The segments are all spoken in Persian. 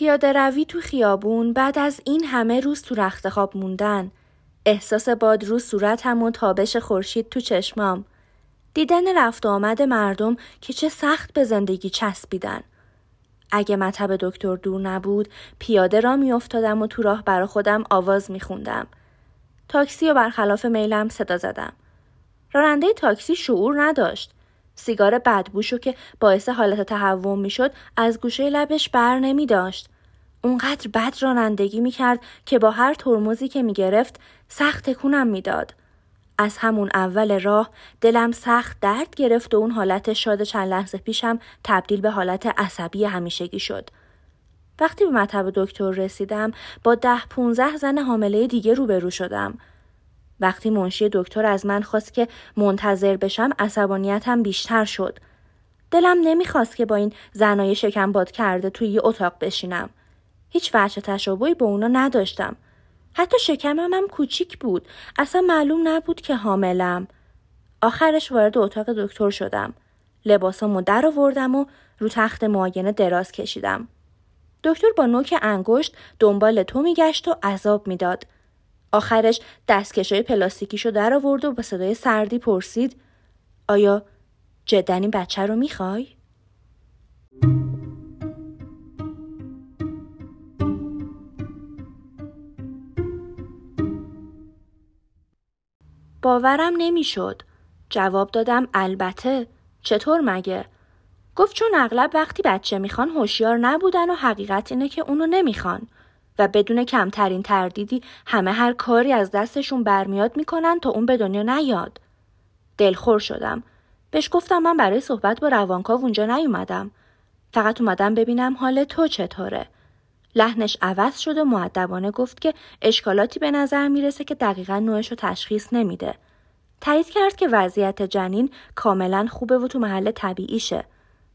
پیاده روی تو خیابون بعد از این همه روز تو رخت خواب موندن. احساس باد رو صورتم و تابش خورشید تو چشمام. دیدن رفت آمد مردم که چه سخت به زندگی چسبیدن. اگه مطب دکتر دور نبود پیاده را میافتادم و تو راه برا خودم آواز میخوندم. تاکسی و برخلاف میلم صدا زدم. راننده تاکسی شعور نداشت. سیگار بدبوشو که باعث حالت تهوع می‌شد از گوشه لبش بر نمی داشت. اونقدر بد رانندگی می‌کرد که با هر ترمزی که می‌گرفت سخت تکونم می‌داد. از همون اول راه دلم سخت درد گرفت و اون حالت شاد چند لحظه پیشم تبدیل به حالت عصبی همیشگی شد. وقتی به مطب دکتر رسیدم با ده پونزه زن حامله دیگه روبرو شدم. وقتی منشی دکتر از من خواست که منتظر بشم عصبانیتم بیشتر شد. دلم نمی‌خواست که با این زنای شکم باد کرده توی یه اتاق بشینم. هیچ وجه تشابهی به اونا نداشتم. حتی شکمم هم کوچیک بود. اصلا معلوم نبود که حاملم. آخرش وارد اتاق دکتر شدم. لباسامو در آوردم و رو تخت معاینه دراز کشیدم. دکتر با نوک انگشت دنبال تو میگشت و عذاب می‌داد. آخرش دستکشای پلاستیکیشو در آورد و با صدای سردی پرسید آیا جدا بچه رو می‌خوای؟ باورم نمی‌شد. جواب دادم البته. چطور مگه؟ گفت چون اغلب وقتی بچه می‌خوان هوشیار نبودن و حقیقت اینه که اونو نمی‌خوان. و بدون کمترین تردیدی همه هر کاری از دستشون برمیاد می‌کنن تا اون به دنیا نیاد. دلخور شدم. بهش گفتم من برای صحبت با روانکاو اونجا نیومدم. فقط اومدم ببینم حال تو چطوره. لحنش عوض شد و معدبانه گفت که اشکالاتی به نظر می‌رسه که دقیقا نوعش رو تشخیص نمیده. تایید کرد که وضعیت جنین کاملا خوبه و تو محل طبیعیشه.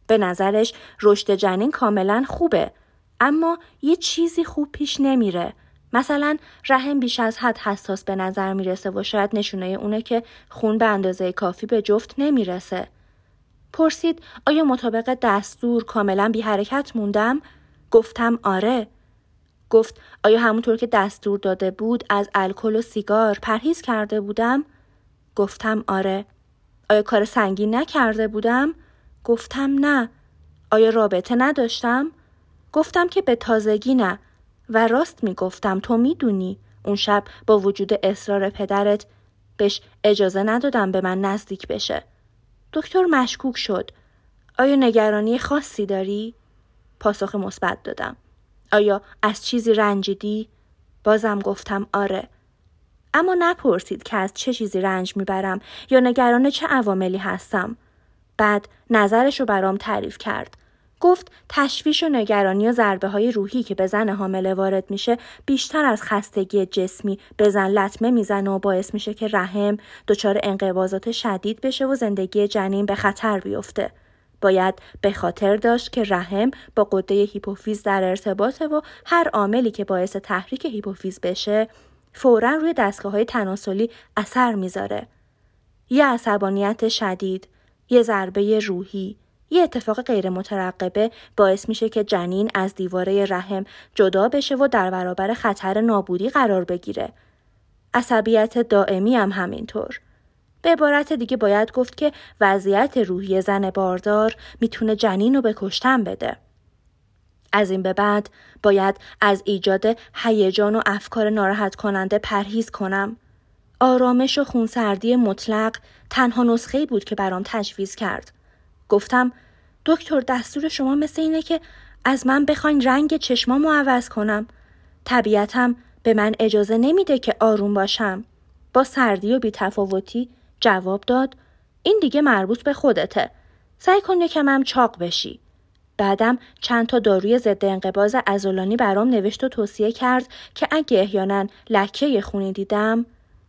به نظرش رشد جنین کاملا خوبه اما یه چیزی خوب پیش نمیره مثلا رحم بیش از حد حساس به نظر می‌رسه و شاید نشونه اونه که خون به اندازه کافی به جفت نمی‌رسه. پرسید آیا مطابق دستور کاملا بی حرکت موندم؟ گفتم آره. گفت آیا همونطور که دستور داده بود از الکل و سیگار پرهیز کرده بودم؟ گفتم آره. آیا کار سنگین نکرده بودم؟ گفتم نه. آیا رابطه نداشتم؟ گفتم که به تازگی نه و راست می‌گفتم تو می‌دونی اون شب با وجود اصرار پدرت بهش اجازه ندادم به من نزدیک بشه. دکتر مشکوک شد. آیا نگرانی خاصی داری؟ پاسخ مثبت دادم. آیا از چیزی رنجیدی؟ بازم گفتم آره. اما نپرسید که از چه چیزی رنج می‌برم یا نگران چه عواملی هستم. بعد نظرش رو برام تعریف کرد. گفت تشویش و نگرانی و ضربه های روحی که به زن حامله وارد میشه بیشتر از خستگی جسمی به زن لطمه می‌زنه و باعث میشه که رحم دچار انقباضات شدید بشه و زندگی جنین به خطر بیفته. باید به خاطر داشت که رحم با قده هیپوفیز در ارتباطه و هر عاملی که باعث تحریک هیپوفیز بشه فورا روی دستگاه های تناسلی اثر می‌ذاره. یه عصبانیت شدید، یه ضربه روحی، یه اتفاق غیر مترقبه باعث میشه که جنین از دیواره رحم جدا بشه و در برابر خطر نابودی قرار بگیره. عصبیت دائمی هم همینطور. به عبارت دیگه باید گفت که وضعیت روحی زن باردار می‌تونه جنین رو به کشتن بده. از این به بعد باید از ایجاد هیجان و افکار ناراحت کننده پرهیز کنم. آرامش و خونسردی مطلق تنها نسخه بود که برام تجویز کرد. گفتم دکتر دستور شما مثل اینه که از من بخواین رنگ چشمامو عوض کنم. طبیعتم به من اجازه نمیده که آروم باشم. با سردی و بیتفاوتی جواب داد این دیگه مربوط به خودته. سعی کن یکمم چاق بشی. بعدم چند تا داروی ضد انقباز ازولانی برام نوشت و توصیه کرد که اگه احیانا لکه خونی دیدم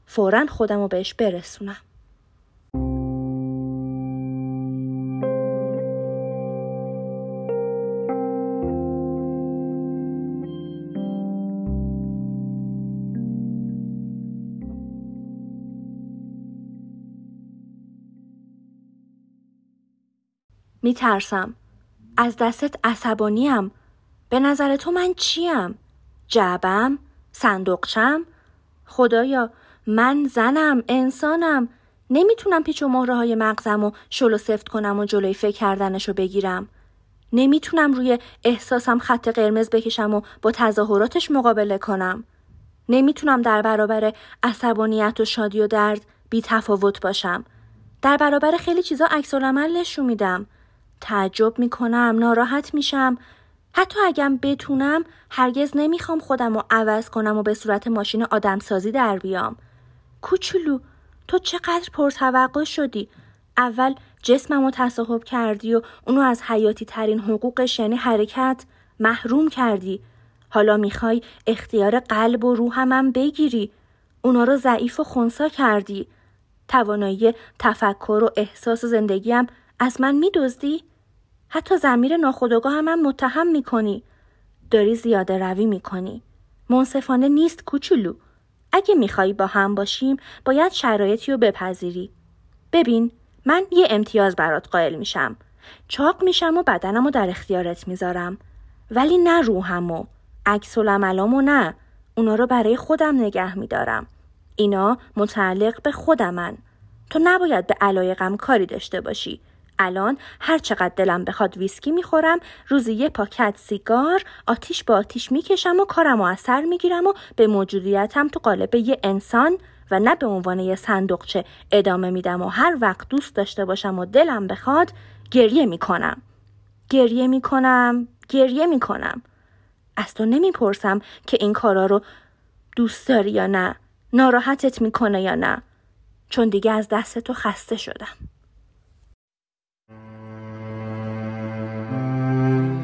فورا خودم رو بهش برسونم. میترسم. از دستت عصبانیم. به نظر تو من چیم؟ جعبم؟ صندوقچم؟ خدایا من زنم انسانم نمی‌تونم پیچ و مهره های مغزم و شلو سفت کنم و جلوی فکر کردنشو بگیرم نمی‌تونم روی احساسم خط قرمز بکشم و با تظاهراتش مقابله کنم نمی‌تونم در برابر عصبانیت و شادی و درد بی تفاوت باشم در برابر خیلی چیزا عکس العمل نشون میدم تعجب می‌کنم ناراحت میشم. حتی اگم بتونم هرگز نمی‌خوام خودم رو عوض کنم و به صورت ماشین آدمسازی در بیام. کوچولو تو چقدر پرتوقع شدی؟ اول جسمم رو تصاحب کردی و اونو از حیاتی ترین حقوقش یعنی حرکت محروم کردی. حالا می‌خوای اختیار قلب و روحمم بگیری. اونا رو ضعیف و خونسا کردی. توانایی تفکر و احساس زندگیم از من میدزدی؟ حتی زمیر ناخودآگاه هم, هم متهم می‌کنی. داری زیاده روی می‌کنی. منصفانه نیست کوچولو. اگه میخوایی با هم باشیم باید شرایطی رو بپذیری. ببین من یه امتیاز برات قائل میشم. چاق میشم و بدنم رو در اختیارت می‌ذارم. ولی نه روحم و عکس و نه. اونا رو برای خودم نگه میدارم. اینا متعلق به خودمن. تو نباید به علایقم کاری داشته باشی. الان هر چقدر دلم بخواد ویسکی می‌خورم روزی یه پاکت سیگار آتیش با آتیش می‌کشم و کارم و اثر می‌گیرم و به موجودیتم تو قالب یه انسان و نه به عنوان یه صندوقچه ادامه میدم و هر وقت دوست داشته باشم و دلم بخواد گریه می‌کنم. گریه می‌کنم گریه می‌کنم. از تو نمی‌پرسم که این کارا رو دوست داری یا نه ناراحتت می‌کنه یا نه. چون دیگه از دست تو خسته شدم. Thank you.